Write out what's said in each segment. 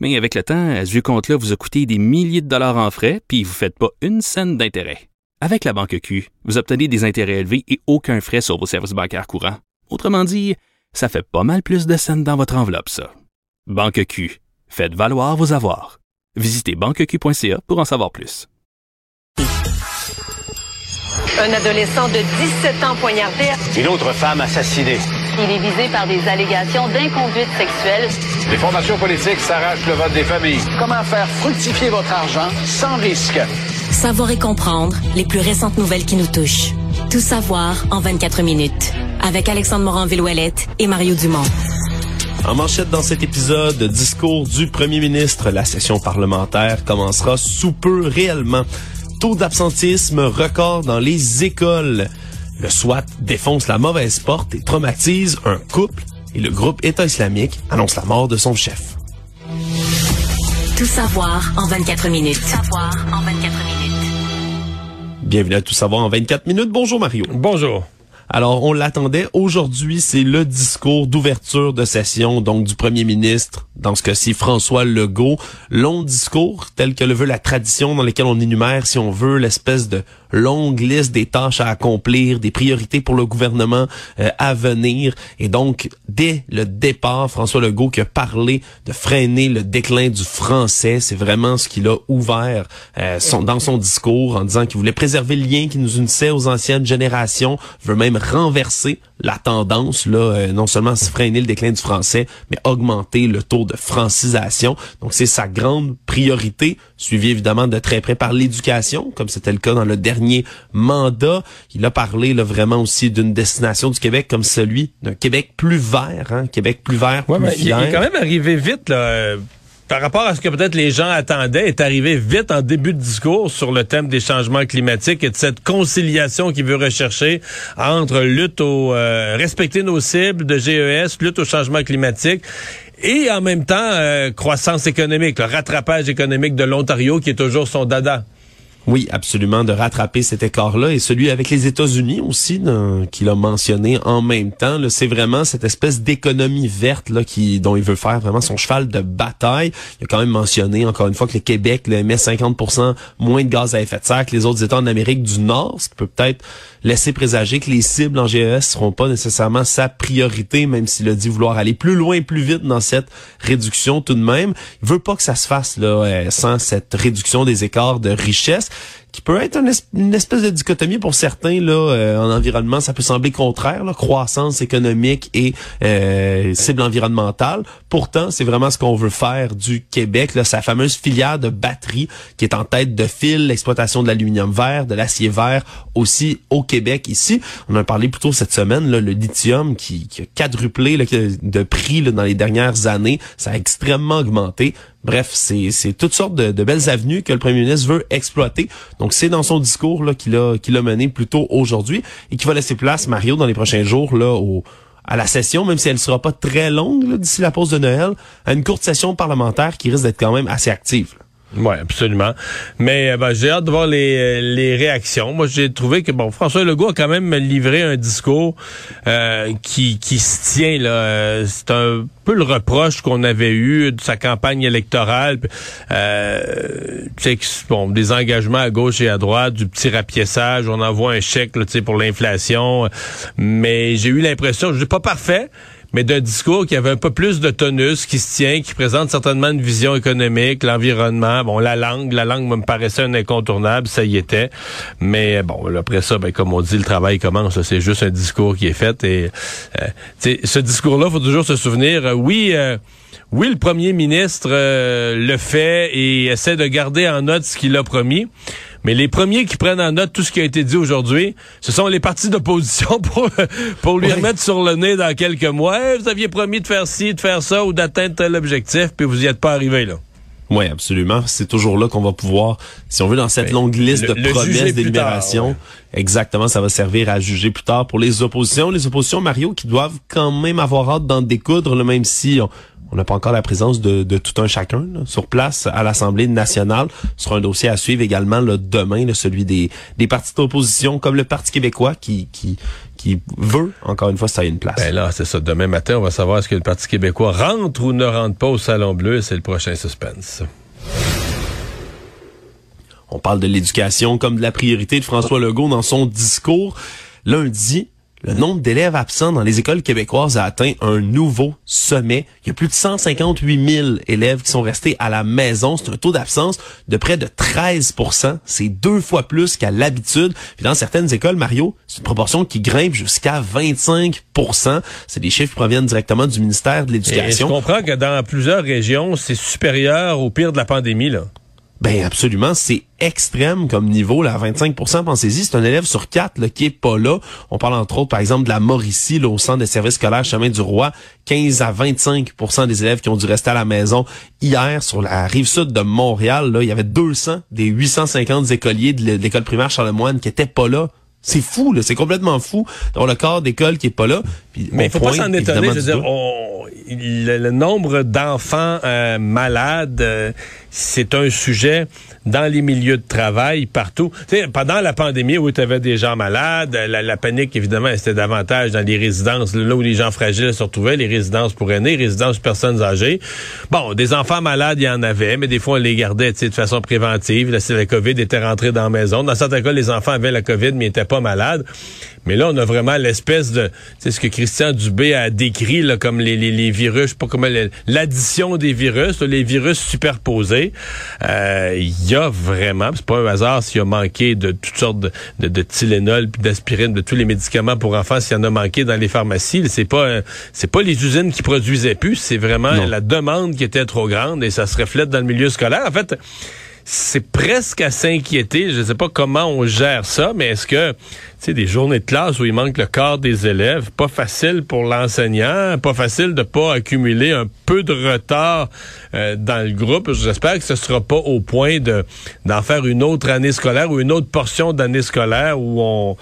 Mais avec le temps, ce vieux compte-là vous a coûté des milliers de dollars en frais, puis vous ne faites pas une scène d'intérêt. Avec la Banque Q, vous obtenez des intérêts élevés et aucun frais sur vos services bancaires courants. Autrement dit, ça fait pas mal plus de scènes dans votre enveloppe, ça. Banque Q. Faites valoir vos avoirs. Visitez banqueq.ca pour en savoir plus. Un adolescent de 17 ans poignardé. Une autre femme assassinée. Il est visé par des allégations d'inconduite sexuelle. Les formations politiques s'arrachent le vote des familles. Comment faire fructifier votre argent sans risque? Savoir et comprendre les plus récentes nouvelles qui nous touchent. Tout savoir en 24 minutes. Avec Alexandre Morin-Villouellette et Mario Dumont. En manchette dans cet épisode, discours du premier ministre, la session parlementaire commencera sous peu réellement. Taux d'absentisme record dans les écoles. Le SWAT défonce la mauvaise porte et traumatise un couple. Et le groupe État islamique annonce la mort de son chef. Tout savoir en 24 minutes. Tout savoir en 24 minutes. Bienvenue à Tout savoir en 24 minutes. Bonjour Mario. Bonjour. Alors, on l'attendait. Aujourd'hui, c'est le discours d'ouverture de session, donc du premier ministre, dans ce cas-ci, François Legault. Long discours, tel que le veut la tradition, dans lequel on énumère, si on veut, l'espèce de longue liste des tâches à accomplir, des priorités pour le gouvernement euh, à venir. Et donc, dès le départ, François Legault qui a parlé de freiner le déclin du français, c'est vraiment ce qu'il a ouvert euh, son, dans son discours en disant qu'il voulait préserver le lien qui nous unissait aux anciennes générations, veut même renverser la tendance, là, euh, non seulement freiner le déclin du français, mais augmenter le taux de francisation. Donc, c'est sa grande priorité, suivi évidemment de très près par l'éducation, comme c'était le cas dans le dernier mandat. Il a parlé là, vraiment aussi d'une destination du Québec comme celui d'un Québec plus vert, hein, Québec plus vert, Ouais, plus mais il, est quand même arrivé vite, là. Par rapport à ce que peut-être les gens attendaient, est arrivé vite en début de discours sur le thème des changements climatiques et de cette conciliation qu'il veut rechercher entre lutte au euh, respecter nos cibles de GES, lutte au changement climatique et en même temps euh, croissance économique, le rattrapage économique de l'Ontario qui est toujours son dada. Oui, absolument, de rattraper cet écart-là et celui avec les États-Unis aussi, qu'il a mentionné en même temps. C'est vraiment cette espèce d'économie verte là, dont il veut faire vraiment son cheval de bataille. Il a quand même mentionné encore une fois que le Québec là, émet 50% moins de gaz à effet de serre que les autres États en Amérique du Nord, ce qui peut peut-être laisser présager que les cibles en GES seront pas nécessairement sa priorité, même s'il a dit vouloir aller plus loin et plus vite dans cette réduction tout de même. Il veut pas que ça se fasse là euh, sans cette réduction des écarts de richesse qui peut être une, es- une espèce de dichotomie pour certains là euh, en environnement. Ça peut sembler contraire là, croissance économique et euh, cible environnementale. Pourtant c'est vraiment ce qu'on veut faire du Québec là. Sa fameuse filière de batterie qui est en tête de fil l'exploitation de l'aluminium vert de l'acier vert aussi au Québec. Ici on en a parlé plus tôt cette semaine là, le lithium qui, qui a quadruplé là, de prix là, dans les dernières années. Ça a extrêmement augmenté Bref, c'est toutes sortes de, belles avenues que le premier ministre veut exploiter. Donc, c'est dans son discours qu'il a qu'il a mené plus tôt aujourd'hui et qui va laisser place, Mario, dans les prochains jours là au à la session, même si elle sera pas très longue d'ici la pause de Noël, à une courte session parlementaire qui risque d'être quand même assez active. Oui, absolument. Mais euh, ben, j'ai hâte de voir les, euh, les réactions. Moi, j'ai trouvé que bon, François Legault a quand même livré un discours euh, qui, qui se tient. là. C'est un peu le reproche qu'on avait eu de sa campagne électorale. Euh, bon, des engagements à gauche et à droite, du petit rapiessage, on envoie un chèque là, pour l'inflation. Mais j'ai eu l'impression, je dis pas parfait, mais d'un discours qui avait un peu plus de tonus, qui se tient, qui présente certainement une vision économique, l'environnement, bon, la langue, la langue me paraissait un incontournable, ça y était. Mais bon, après ça, ben, comme on dit, le travail commence. C'est juste un discours qui est fait. Et euh, ce discours-là, faut toujours se souvenir. euh, oui. euh, oui, le premier ministre euh, le fait et essaie de garder en note ce qu'il a promis. Mais les premiers qui prennent en note tout ce qui a été dit aujourd'hui, ce sont les partis d'opposition pour, pour lui Oui. remettre sur le nez dans quelques mois. Hey, vous aviez promis de faire ci, de faire ça ou d'atteindre tel objectif, puis vous y êtes pas arrivé là. Oui, absolument. C'est toujours là qu'on va pouvoir, si on veut, dans cette longue liste le- de le promesses d'élimination, tard, exactement, ça va servir à juger plus tard pour les oppositions. Les oppositions, Mario, qui doivent quand même avoir hâte d'en découdre, là, même si on on n'a pas encore la présence de, de tout un chacun là, sur place à l'Assemblée nationale. Ce sera un dossier à suivre également là, demain, là, celui des, des partis d'opposition, comme le Parti québécois, qui, qui, qui veut, encore une fois, ça ait une place. Ben là, c'est ça. Demain matin, on va savoir est-ce que le Parti québécois rentre ou ne rentre pas au Salon Bleu. C'est le prochain suspense. On parle de l'éducation comme de la priorité de François Legault dans son discours. Lundi, le nombre d'élèves absents dans les écoles québécoises a atteint un nouveau sommet. Il y a plus de 158 000 élèves qui sont restés à la maison. C'est un taux d'absence de près de 13% C'est deux fois plus qu'à l'habitude. Puis dans certaines écoles, Mario, c'est une proportion qui grimpe jusqu'à 25% C'est des chiffres qui proviennent directement du ministère de Et je l'Éducation. comprends que dans plusieurs régions, c'est supérieur au pire de la pandémie. Là. Ben absolument, c'est extrême comme niveau là, 25 Pensez-y, c'est un élève sur quatre là, qui est pas là. On parle entre autres, par exemple, de la Mauricie, là, au centre de services scolaires Chemin du Roi. 15 à 25% des élèves qui ont dû rester à la maison. Hier, sur la rive sud de Montréal, là, il y avait 200 des 850 écoliers de l'école primaire Charlemagne qui étaient pas là. C'est fou, là, c'est complètement fou d'avoir le corps d'école qui est pas là. Puis Mais on il faut pas s'en étonner. Je veux dire, on- le, le nombre d'enfants euh, malades, euh, c'est un sujet dans les milieux de travail, partout. Pendant la pandémie, où tu avais des gens malades, la, panique, évidemment, c'était davantage dans les résidences, là où les gens fragiles se retrouvaient, les résidences pour aînés, les résidences pour personnes âgées. Bon, des enfants malades, il y en avait, mais des fois, on les gardait de façon préventive. Là, si la COVID était rentrée dans la maison. Dans certains cas, les enfants avaient la COVID, mais n'étaient pas malades. Mais là, on a vraiment l'espèce de... C'est ce que Christian Dubé a décrit là, comme les, les, les virus, je sais pas comment... L'addition des virus, là, les virus superposés. Euh, Il y a vraiment... C'est pas un hasard s'il y a manqué de toutes sortes de, de, de Tylenol puis d'aspirine, de tous les médicaments pour enfants, s'il y en a manqué dans les pharmacies. C'est pas euh, c'est pas les usines qui produisaient plus, c'est vraiment Non. la demande qui était trop grande et ça se reflète dans le milieu scolaire. En fait, c'est presque à s'inquiéter. Je ne sais pas comment on gère ça, mais est-ce que, tu sais, des journées de classe où il manque le quart des élèves, pas facile pour l'enseignant, pas facile de pas accumuler un peu de retard euh, dans le groupe. J'espère que ce sera pas au point de d'en faire une autre année scolaire ou une autre portion d'année scolaire où on,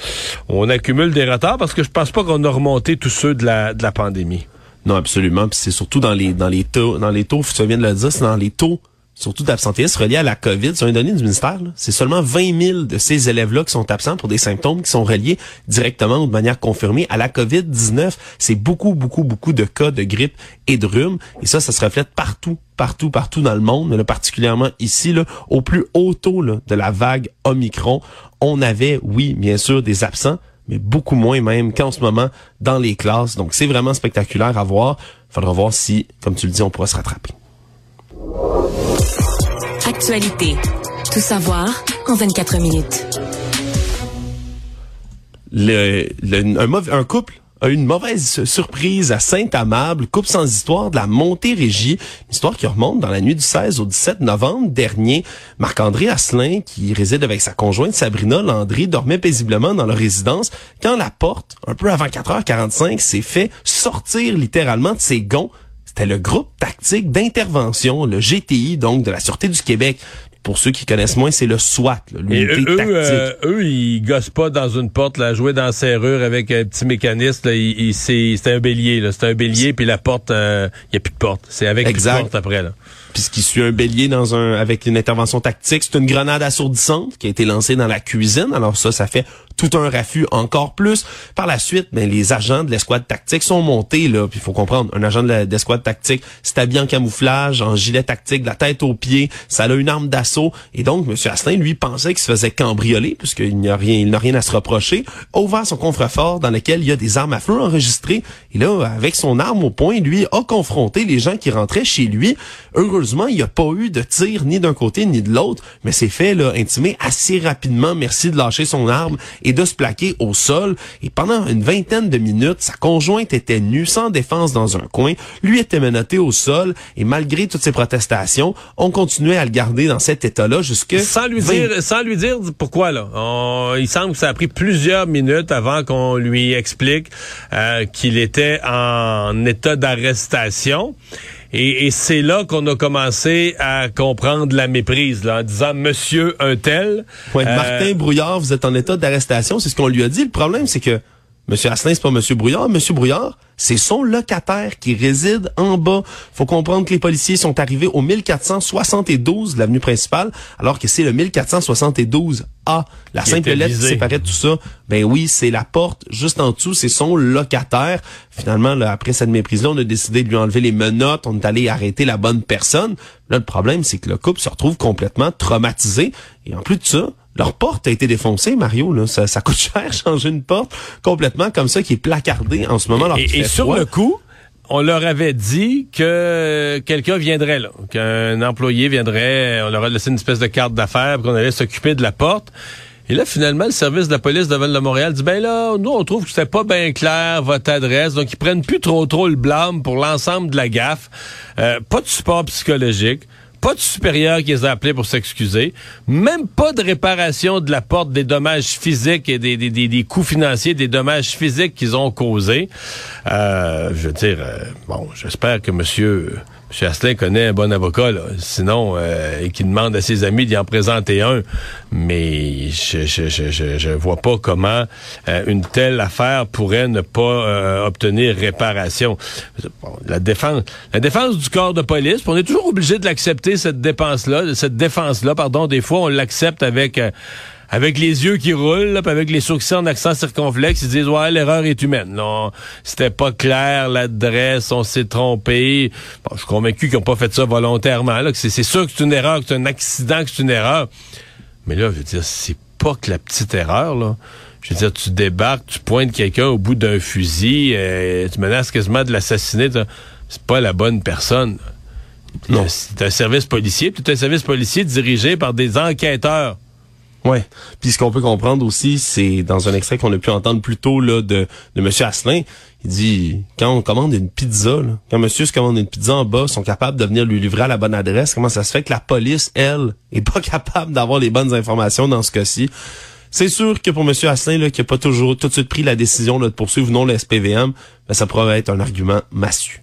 on accumule des retards parce que je pense pas qu'on a remonté tous ceux de la, de la pandémie. Non, absolument. Puis c'est surtout dans les dans les taux, dans les taux, tu viens de le dire, c'est dans les taux surtout d'absentéisme reliés à la COVID. Sur une donnée du ministère, c'est seulement 20 000 de ces élèves-là qui sont absents pour des symptômes qui sont reliés directement ou de manière confirmée à la COVID-19. C'est beaucoup, beaucoup, beaucoup de cas de grippe et de rhume. Et ça, ça se reflète partout, partout, partout dans le monde, mais là, particulièrement ici, là, au plus haut taux là, de la vague Omicron. On avait, oui, bien sûr, des absents, mais beaucoup moins même qu'en ce moment dans les classes. Donc, c'est vraiment spectaculaire à voir. Faudra voir si, comme tu le dis, on pourra se rattraper. Actualité. Tout savoir en 24 minutes. Un, couple a eu une mauvaise surprise à Saint-Amable, couple sans histoire de la Montérégie, une histoire qui remonte dans la nuit du 16 au 17 novembre dernier. Marc-André Asselin, qui réside avec sa conjointe Sabrina Landry, dormait paisiblement dans leur résidence quand la porte, un peu avant 4h45, s'est fait sortir littéralement de ses gonds. C'était le groupe tactique d'intervention, le GTI, donc de la Sûreté du Québec. Pour ceux qui connaissent moins, c'est le SWAT, l'unité eux, tactique. euh, eux, ils gossent pas dans une porte, là, jouer dans la serrure avec un petit mécanisme. Là, il, il- c'est, c'est un bélier, là. C'est un bélier, puis la porte, il y a plus de porte. C'est avec plus de Exact. porte après, là. Puis ce qui suit un bélier dans un avec une intervention tactique, c'est une grenade assourdissante qui a été lancée dans la cuisine. Alors ça, ça fait tout un raffut encore plus. Par la suite, ben, les agents de l'escouade tactique sont montés là. Puis faut comprendre, un agent de l'escouade tactique, c'est habillé en camouflage, en gilet tactique, de la tête aux pieds. Ça a une arme d'assaut. Et donc, M. Asselin, lui, pensait qu'il se faisait cambrioler puisqu'il n'y a rien, il n'a rien à se reprocher. A ouvert son coffre-fort dans lequel il y a des armes à feu enregistrées. Et là, avec son arme au poing, lui a confronté les gens qui rentraient chez lui. Heureusement, il n'y a pas eu de tir ni d'un côté ni de l'autre, mais c'est fait là, intimé assez rapidement. Merci de lâcher son arme de se plaquer au sol. Et pendant une vingtaine de minutes, sa conjointe était nue, sans défense dans un coin. Lui était menotté au sol. Et malgré toutes ces protestations, on continuait à le garder dans cet état-là jusque... Sans lui 20 dire, sans lui dire pourquoi là. On- il semble que ça a pris plusieurs minutes avant qu'on lui explique euh, qu'il était en état d'arrestation. Et, c'est là qu'on a commencé à comprendre la méprise, là, en disant Monsieur un tel. Ouais, Martin Brouillard, vous êtes en état d'arrestation, c'est ce qu'on lui a dit. Le problème, c'est que Monsieur Asselin, c'est pas Monsieur Brouillard. Monsieur Brouillard, c'est son locataire qui réside en bas. Faut comprendre que les policiers sont arrivés au 1472, l'avenue principale, alors que c'est le 1472A. La simple lettre qui séparait tout ça, ben oui, c'est la porte juste en dessous, c'est son locataire. Finalement, là, après cette méprise-là, on a décidé de lui enlever les menottes, on est allé arrêter la bonne personne. Là, le problème, c'est que le couple se retrouve complètement traumatisé. Et en plus de ça, leur porte a été défoncée, Mario. Là. Ça, ça coûte cher changer une porte complètement comme ça qui est placardée en ce moment. et, sur le coup, on leur avait dit que quelqu'un viendrait là, qu'un employé viendrait, on leur a laissé une espèce de carte d'affaires, qu'on allait s'occuper de la porte. Et là, finalement, le service de la police de Val de Montréal dit, ben là, nous, on trouve que c'était pas bien clair, votre adresse. Donc, ils prennent plus trop trop le blâme pour l'ensemble de la gaffe. Euh, pas de support psychologique pas de supérieur qui les a appelés pour s'excuser, même pas de réparation de la porte des dommages physiques et des, des, des, coûts financiers, des dommages physiques qu'ils ont causés. Euh, je veux dire, euh, bon, j'espère que monsieur M. Asselin connaît un bon avocat, là. sinon, euh, qui demande à ses amis d'y en présenter un. Mais je je, je, je, vois pas comment euh, une telle affaire pourrait ne pas euh, obtenir réparation. la défense, la défense du corps de police, on est toujours obligé de l'accepter cette dépense-là, cette défense-là, pardon. Des fois, on l'accepte avec avec les yeux qui roulent, avec les sourcils en accent circonflexe, ils disent ouais l'erreur est humaine. Non, c'était pas clair l'adresse, on s'est trompé. Bon, je suis convaincu qu'ils n'ont pas fait ça volontairement. Là, que c'est, sûr que c'est une erreur, que c'est un accident, que c'est une erreur. Mais là, je veux dire, c'est pas que la petite erreur là. Je veux dire, tu débarques, tu pointes quelqu'un au bout d'un fusil, euh, tu menaces quasiment de l'assassiner. C'est pas la bonne personne. Non. C'est un service policier, puis un service policier dirigé par des enquêteurs. Ouais. Puis ce qu'on peut comprendre aussi, c'est dans un extrait qu'on a pu entendre plus tôt là de de Monsieur Asselin, il dit quand on commande une pizza, quand Monsieur se commande une pizza en bas, sont capables de venir lui livrer à la bonne adresse. Comment ça se fait que la police, elle, est pas capable d'avoir les bonnes informations dans ce cas-ci? C'est sûr que pour Monsieur Asselin, là, qui a pas toujours tout de suite pris la décision de poursuivre non le SPVM, ben, ça pourrait être un argument massu.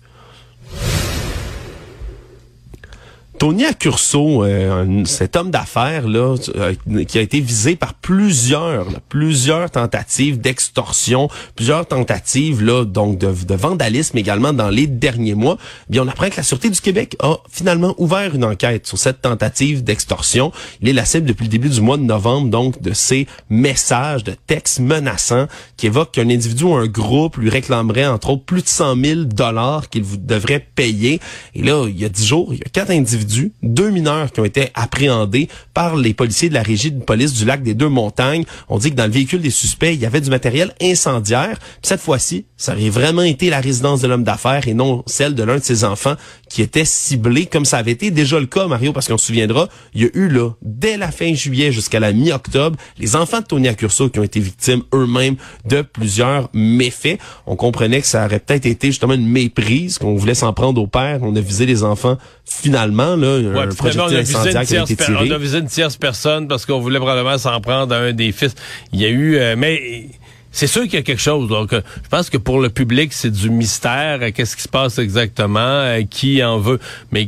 Tony Accurso, euh, cet homme d'affaires là, euh, qui a été visé par plusieurs, plusieurs tentatives d'extorsion, plusieurs tentatives là, donc de, vandalisme également dans les derniers mois. Bien, on apprend que la sûreté du Québec a finalement ouvert une enquête sur cette tentative d'extorsion. Il est la cible depuis le début du mois de novembre, donc de ces messages, de textes menaçants qui évoquent qu'un individu ou un groupe lui réclamerait entre autres plus de 100 000 dollars qu'il devrait payer. Et là, il y a dix jours, il y a quatre individus deux mineurs qui ont été appréhendés par les policiers de la régie de police du lac des Deux Montagnes. On dit que dans le véhicule des suspects, il y avait du matériel incendiaire. cette fois-ci, ça avait vraiment été la résidence de l'homme d'affaires et non celle de l'un de ses enfants qui était ciblé comme ça avait été déjà le cas, Mario, parce qu'on se souviendra, il y a eu là, dès la fin juillet jusqu'à la mi-octobre, les enfants de Tony Accurso qui ont été victimes eux-mêmes de plusieurs méfaits. On comprenait que ça aurait peut-être été justement une méprise, qu'on voulait s'en prendre au père. On a visé les enfants finalement, là, un projectile incendiaire qui a été tiré. On a visé une tierce personne parce qu'on voulait probablement s'en prendre à un des fils. Il y a eu... Euh, mais c'est sûr qu'il y a quelque chose. Donc, euh, je pense que pour le public, c'est du mystère. Euh, qu'est-ce qui se passe exactement? Euh, qui en veut? Mais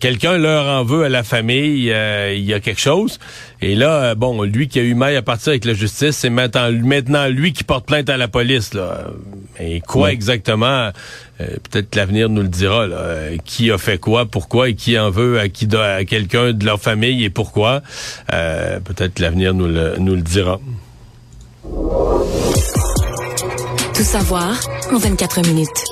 quelqu'un leur en veut à la famille. il y a quelque chose. Et là, bon, lui qui a eu maille à partir avec la justice, c'est maintenant, maintenant lui qui porte plainte à la police. Là. Et quoi exactement? Peut-être l'avenir nous le dira. Là. qui a fait quoi, pourquoi et qui en veut à qui à quelqu'un de leur famille et pourquoi? Peut-être l'avenir nous le, nous le dira. Savoir en 24 minutes.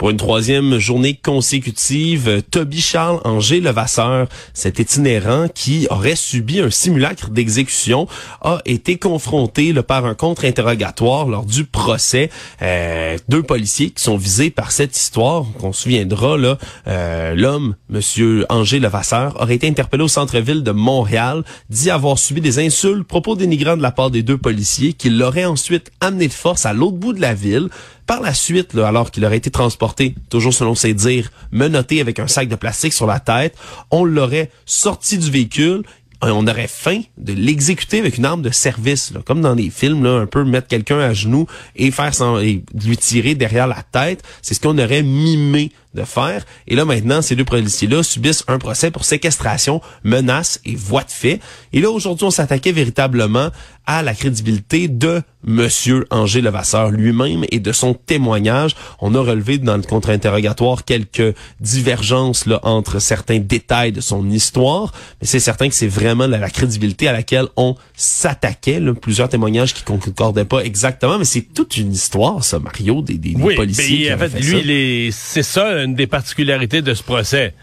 Pour une troisième journée consécutive, Toby Charles Angers Levasseur, cet itinérant qui aurait subi un simulacre d'exécution, a été confronté par un contre-interrogatoire lors du procès. Euh, deux policiers qui sont visés par cette histoire. On se souviendra, là, euh, l'homme, Monsieur Angers Levasseur, aurait été interpellé au centre-ville de Montréal, dit avoir subi des insultes, propos dénigrants de la part des deux policiers, qui l'auraient ensuite amené de force à l'autre bout de la ville. Par la suite, alors qu'il aurait été transporté, toujours selon ses dires, menotté avec un sac de plastique sur la tête, on l'aurait sorti du véhicule on aurait faim de l'exécuter avec une arme de service, là, comme dans les films, là, un peu mettre quelqu'un à genoux et faire sans, et lui tirer derrière la tête. C'est ce qu'on aurait mimé de faire. Et là, maintenant, ces deux policiers-là subissent un procès pour séquestration, menace et voie de fait. Et là, aujourd'hui, on s'attaquait véritablement à la crédibilité de Monsieur Angers Levasseur lui-même et de son témoignage. On a relevé dans le contre-interrogatoire quelques divergences là, entre certains détails de son histoire, mais c'est certain que c'est vraiment la, la, crédibilité à laquelle on s'attaquait. Plusieurs témoignages qui concordaient pas exactement, mais c'est toute une histoire, ça, Mario, des, des, oui, policiers. Ben, en fait, lui, c'est ça une des particularités de ce procès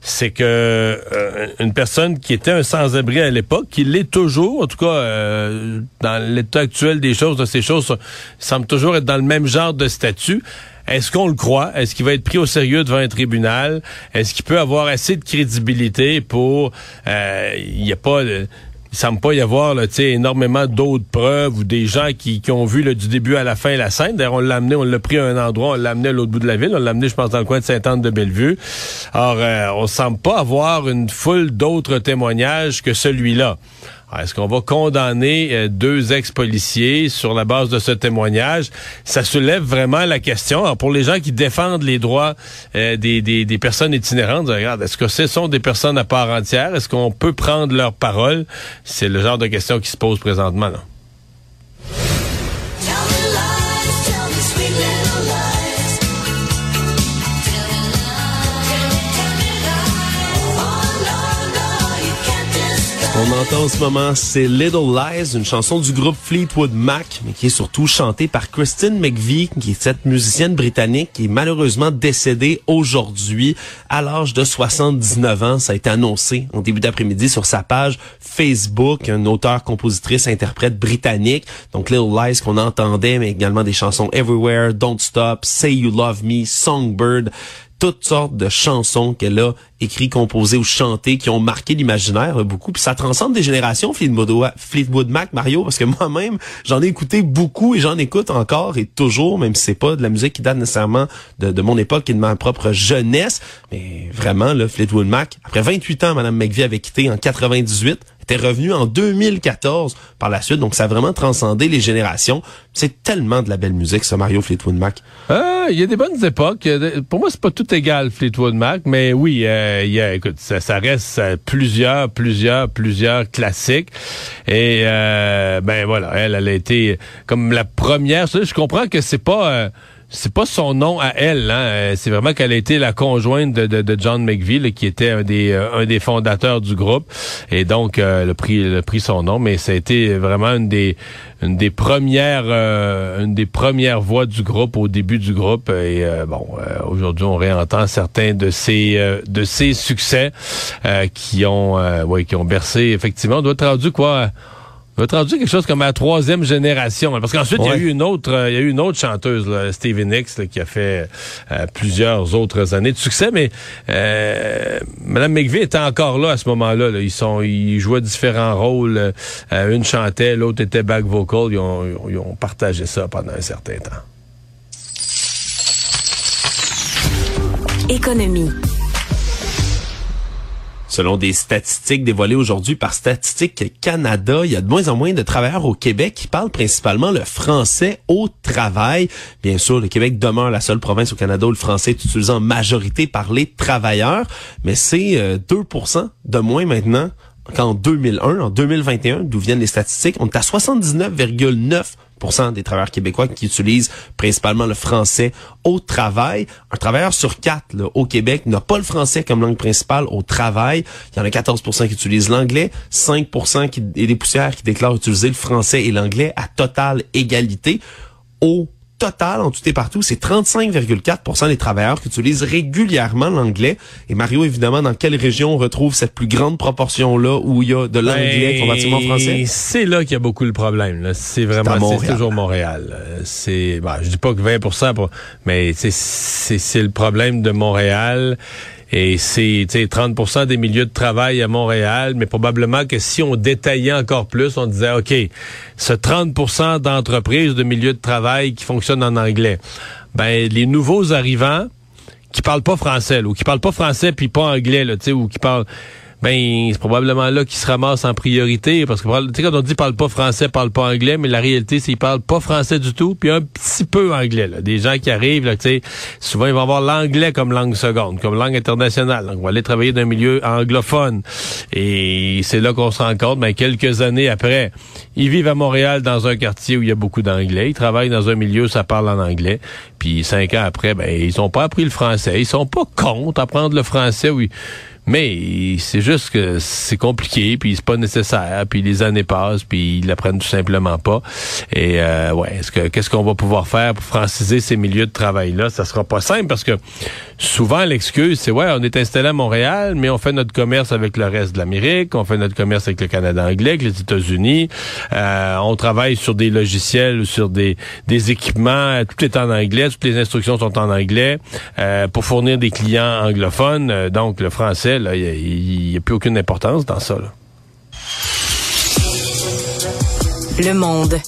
c'est que euh, une personne qui était un sans-abri à l'époque, qui l'est toujours, en tout cas euh, dans l'état actuel des choses, de ces choses, semble toujours être dans le même genre de statut. Est-ce qu'on le croit? Est-ce qu'il va être pris au sérieux devant un tribunal? Est-ce qu'il peut avoir assez de crédibilité pour... Euh, il n'y a pas il semble pas y avoir là, énormément d'autres preuves ou des gens qui, qui ont vu là, du début à la fin la scène. D'ailleurs, on l'a amené, on l'a pris à un endroit, on l'a amené à l'autre bout de la ville, on l'a amené, je pense, dans le coin de Sainte-Anne-de-Bellevue. Alors, euh, on semble pas avoir une foule d'autres témoignages que celui-là. Est-ce qu'on va condamner euh, deux ex-policiers sur la base de ce témoignage? Ça soulève vraiment la question. Alors, pour les gens qui défendent les droits euh, des, personnes itinérantes, regarde, est-ce que ce sont des personnes à part entière? Est-ce qu'on peut prendre leur parole? C'est le genre de question qui se pose présentement. Là. On entend en ce moment, c'est Little Lies, une chanson du groupe Fleetwood Mac, mais qui est surtout chantée par Christine McVie, qui est cette musicienne britannique qui est malheureusement décédée aujourd'hui à l'âge de 79 ans. Ça a été annoncé en début d'après-midi sur sa page Facebook, un auteur, compositrice, interprète britannique. Donc Little Lies qu'on entendait, mais également des chansons Everywhere, Don't Stop, Say You Love Me, Songbird toutes sortes de chansons qu'elle a écrites, composées ou chantées qui ont marqué l'imaginaire beaucoup. Puis ça transcende des générations, Fleetwood, Mac, Mario, parce que moi-même, j'en ai écouté beaucoup et j'en écoute encore et toujours, même si c'est pas de la musique qui date nécessairement de, de mon époque et de ma propre jeunesse. Mais vraiment, là, Fleetwood Mac, après 28 ans, Madame McVie avait quitté en 98 était revenu en 2014 par la suite. Donc, ça a vraiment transcendé les générations. C'est tellement de la belle musique, ce Mario Fleetwood Mac. Euh, il y a des bonnes époques. Pour moi, c'est pas tout égal, Fleetwood Mac, mais oui, euh, y a, écoute, ça, ça reste euh, plusieurs, plusieurs, plusieurs classiques. Et, euh, ben voilà, elle, elle a été comme la première. Je comprends que c'est pas c'est pas son nom à elle, hein. Euh, c'est vraiment qu'elle a été la conjointe de, de, de John McVie, qui était un des, euh, un des fondateurs du groupe, et donc euh, le prix le pris son nom, mais ça a été vraiment une des, une des premières, une des premières voix du groupe au début du groupe, et bon, aujourd'hui on réentend certains de ses, de ses succès qui ont, ouais, qui ont bercé effectivement. On doit rendu quoi? Va être rendu quelque chose comme la troisième génération. Hein, parce qu'ensuite, il y a eu une autre, euh, il y a eu une autre chanteuse, là, Stevie Nicks, qui a fait euh, plusieurs autres années de succès. Mais euh, Madame McVie était encore là à ce moment-là. Ils sont, ils jouaient différents rôles. Euh, une chantait, l'autre était back vocal. Ils ont, ils ont partagé ça pendant un certain temps. Économie. Selon des statistiques dévoilées aujourd'hui par Statistique Canada, il y a de moins en moins de travailleurs au Québec qui parlent principalement le français au travail. Bien sûr, le Québec demeure la seule province au Canada où le français est utilisé en majorité par les travailleurs, mais c'est 2% euh, de moins maintenant qu'en 2001, en 2021, d'où viennent les statistiques. On est à 79,9 des travailleurs québécois qui utilisent principalement le français au travail. Un travailleur sur quatre là, au Québec n'a pas le français comme langue principale au travail. Il y en a 14% qui utilisent l'anglais, 5 qui, et des poussières qui déclarent utiliser le français et l'anglais à totale égalité. Au total, en tout et partout, c'est 35,4 des travailleurs qui utilisent régulièrement l'anglais. Et Mario, évidemment, dans quelle région on retrouve cette plus grande proportion-là où il y a de l'anglais ben, comparativement français? C'est là qu'il y a beaucoup le problème. C'est vraiment, c'est toujours Montréal. C'est, ben, je dis pas que 20% mais c'est le problème de Montréal. Et c'est 30% des milieux de travail à Montréal, mais probablement que si on détaillait encore plus, on disait, OK, ce 30% d'entreprises de milieux de travail qui fonctionnent en anglais, ben les nouveaux arrivants qui parlent pas français, ou qui parlent pas français puis pas anglais, là, ou qui parlent ben c'est probablement là qu'ils se ramassent en priorité parce que tu sais quand on dit parle pas français, parle pas anglais, mais la réalité c'est qu'ils parlent pas français du tout, puis un petit peu anglais là. Des gens qui arrivent là, tu sais, souvent ils vont avoir l'anglais comme langue seconde, comme langue internationale. Donc on va aller travailler dans un milieu anglophone. Et c'est là qu'on se rend compte ben quelques années après, ils vivent à Montréal dans un quartier où il y a beaucoup d'anglais, ils travaillent dans un milieu où ça parle en anglais, puis cinq ans après ben ils ont pas appris le français, ils sont pas contre apprendre le français oui mais c'est juste que c'est compliqué, puis c'est pas nécessaire, puis les années passent, puis ils l'apprennent tout simplement pas. Et euh, ouais, est-ce que qu'est-ce qu'on va pouvoir faire pour franciser ces milieux de travail là Ça sera pas simple parce que souvent l'excuse c'est ouais, on est installé à Montréal, mais on fait notre commerce avec le reste de l'Amérique, on fait notre commerce avec le Canada anglais, avec les États-Unis, euh, on travaille sur des logiciels sur des des équipements, tout est en anglais, toutes les instructions sont en anglais euh, pour fournir des clients anglophones, euh, donc le français il n'y a, plus aucune importance dans ça. Le monde.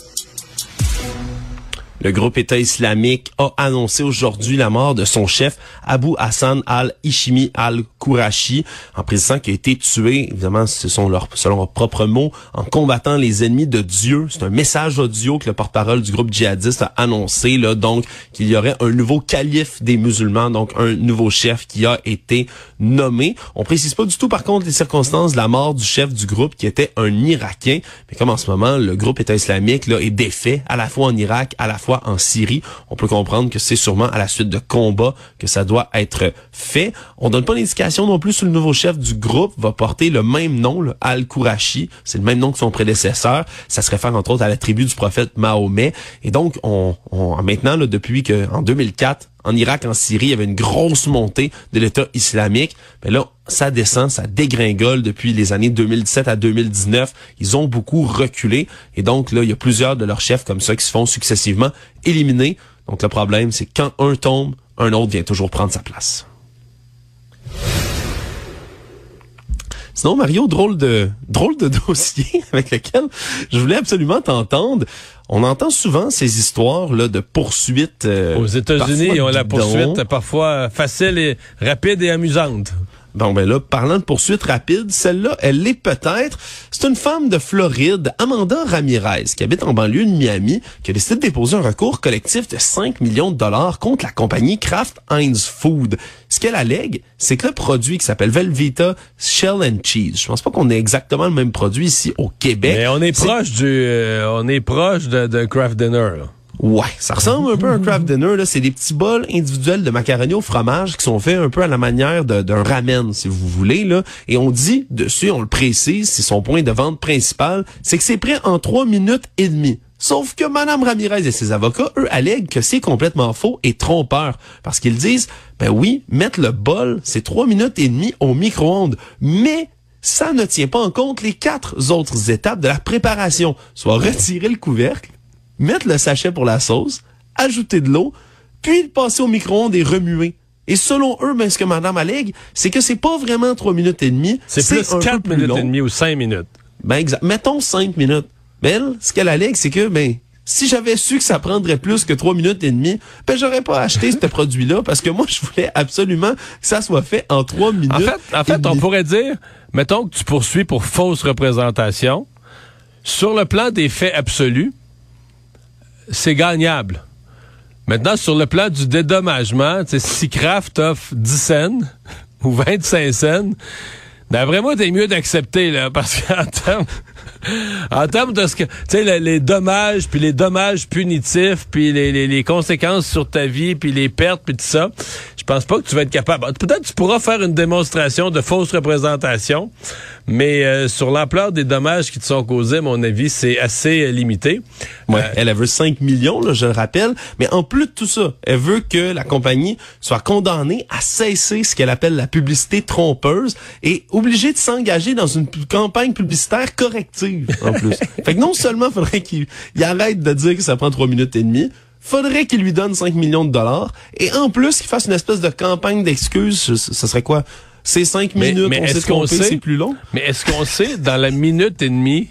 Le groupe État islamique a annoncé aujourd'hui la mort de son chef Abu Hassan al-Ishimi al-Kourachi, en précisant qu'il a été tué, évidemment, ce sont leurs, selon leurs propres mots, en combattant les ennemis de Dieu. C'est un message audio que le porte-parole du groupe djihadiste a annoncé, là, donc, qu'il y aurait un nouveau calife des musulmans, donc un nouveau chef qui a été nommé. On précise pas du tout, par contre, les circonstances de la mort du chef du groupe, qui était un Irakien. Mais comme en ce moment, le groupe État islamique, là, est défait, à la fois en Irak, à la fois en Syrie. On peut comprendre que c'est sûrement à la suite de combats que ça doit être fait. On donne pas d'indication non plus sur le nouveau chef du groupe va porter le même nom, Al-Kourachi. C'est le même nom que son prédécesseur. Ça se réfère entre autres à la tribu du prophète Mahomet. Et donc, on, on maintenant, là, depuis que en 2004, en Irak, en Syrie, il y avait une grosse montée de l'État islamique. Mais là, ça descend, ça dégringole depuis les années 2017 à 2019. Ils ont beaucoup reculé. Et donc, là, il y a plusieurs de leurs chefs comme ça qui se font successivement éliminer. Donc, le problème, c'est quand un tombe, un autre vient toujours prendre sa place. Sinon, Mario, drôle de, drôle de dossier avec lequel je voulais absolument t'entendre. On entend souvent ces histoires là de poursuites. Euh, Aux États-Unis, ils ont la poursuite parfois facile et rapide et amusante. Bon, ben là, parlant de poursuite rapide, celle-là, elle l'est peut-être. C'est une femme de Floride, Amanda Ramirez, qui habite en banlieue de Miami, qui a décidé de déposer un recours collectif de 5 millions de dollars contre la compagnie Kraft Heinz Food. Ce qu'elle allègue, c'est que le produit qui s'appelle Velveeta Shell and Cheese, je pense pas qu'on ait exactement le même produit ici au Québec. Mais on est, proche du, euh, on est proche de, de Kraft Dinner. Là. Ouais, ça ressemble un peu à un craft dinner. Là. C'est des petits bols individuels de macaroni au fromage qui sont faits un peu à la manière d'un ramen, si vous voulez. Là. Et on dit dessus, on le précise, c'est son point de vente principal, c'est que c'est prêt en trois minutes et demie. Sauf que Madame Ramirez et ses avocats, eux, allèguent que c'est complètement faux et trompeur. Parce qu'ils disent, ben oui, mettre le bol, c'est trois minutes et demie au micro-ondes. Mais ça ne tient pas en compte les quatre autres étapes de la préparation. Soit retirer le couvercle, mettre le sachet pour la sauce, ajouter de l'eau, puis le passer au micro-ondes et remuer. Et selon eux, ben, ce que madame allègue, c'est que c'est pas vraiment trois minutes et demie. C'est plus quatre minutes et demie ou cinq minutes. Ben, exact. Mettons cinq minutes. Mais elle, ce qu'elle allègue, c'est que, ben, si j'avais su que ça prendrait plus que trois minutes et demie, ben j'aurais pas acheté ce produit-là parce que moi je voulais absolument que ça soit fait en trois minutes. En fait, en fait on pourrait dire, mettons que tu poursuis pour fausse représentation. Sur le plan des faits absolus, c'est gagnable. Maintenant, sur le plan du dédommagement, si Kraft offre 10 cents ou 25 cents, d'après moi, t'es mieux d'accepter, là, parce qu'en termes, en termes de ce que, tu sais, les, dommages, puis les dommages punitifs, puis les, les, les, conséquences sur ta vie, puis les pertes, puis tout ça, je pense pas que tu vas être capable. Peut-être tu pourras faire une démonstration de fausse représentation, mais euh, sur l'ampleur des dommages qui te sont causés, à mon avis, c'est assez euh, limité. Ouais, euh, elle, veut 5 millions, là, je le rappelle. Mais en plus de tout ça, elle veut que la compagnie soit condamnée à cesser ce qu'elle appelle la publicité trompeuse et obligée de s'engager dans une campagne publicitaire corrective, en plus. fait que non seulement faudrait qu'il arrête de dire que ça prend 3 minutes et demie, faudrait qu'il lui donne 5 millions de dollars et en plus qu'il fasse une espèce de campagne d'excuses. Ce serait quoi? C'est cinq minutes, mais on sait qu'on sait, c'est plus long? Mais est-ce qu'on sait, dans la minute et demie,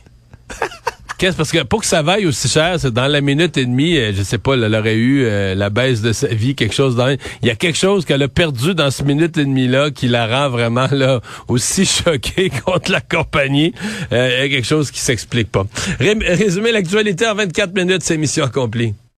Qu'est-ce parce que pour que ça vaille aussi cher, c'est dans la minute et demie, euh, je sais pas, elle aurait eu euh, la baisse de sa vie, quelque chose dans. Il y a quelque chose qu'elle a perdu dans ce minute et demie là qui la rend vraiment là aussi choquée contre la compagnie. Euh, il y a quelque chose qui s'explique pas. Ré- résumer l'actualité en 24 minutes, c'est mission accomplie.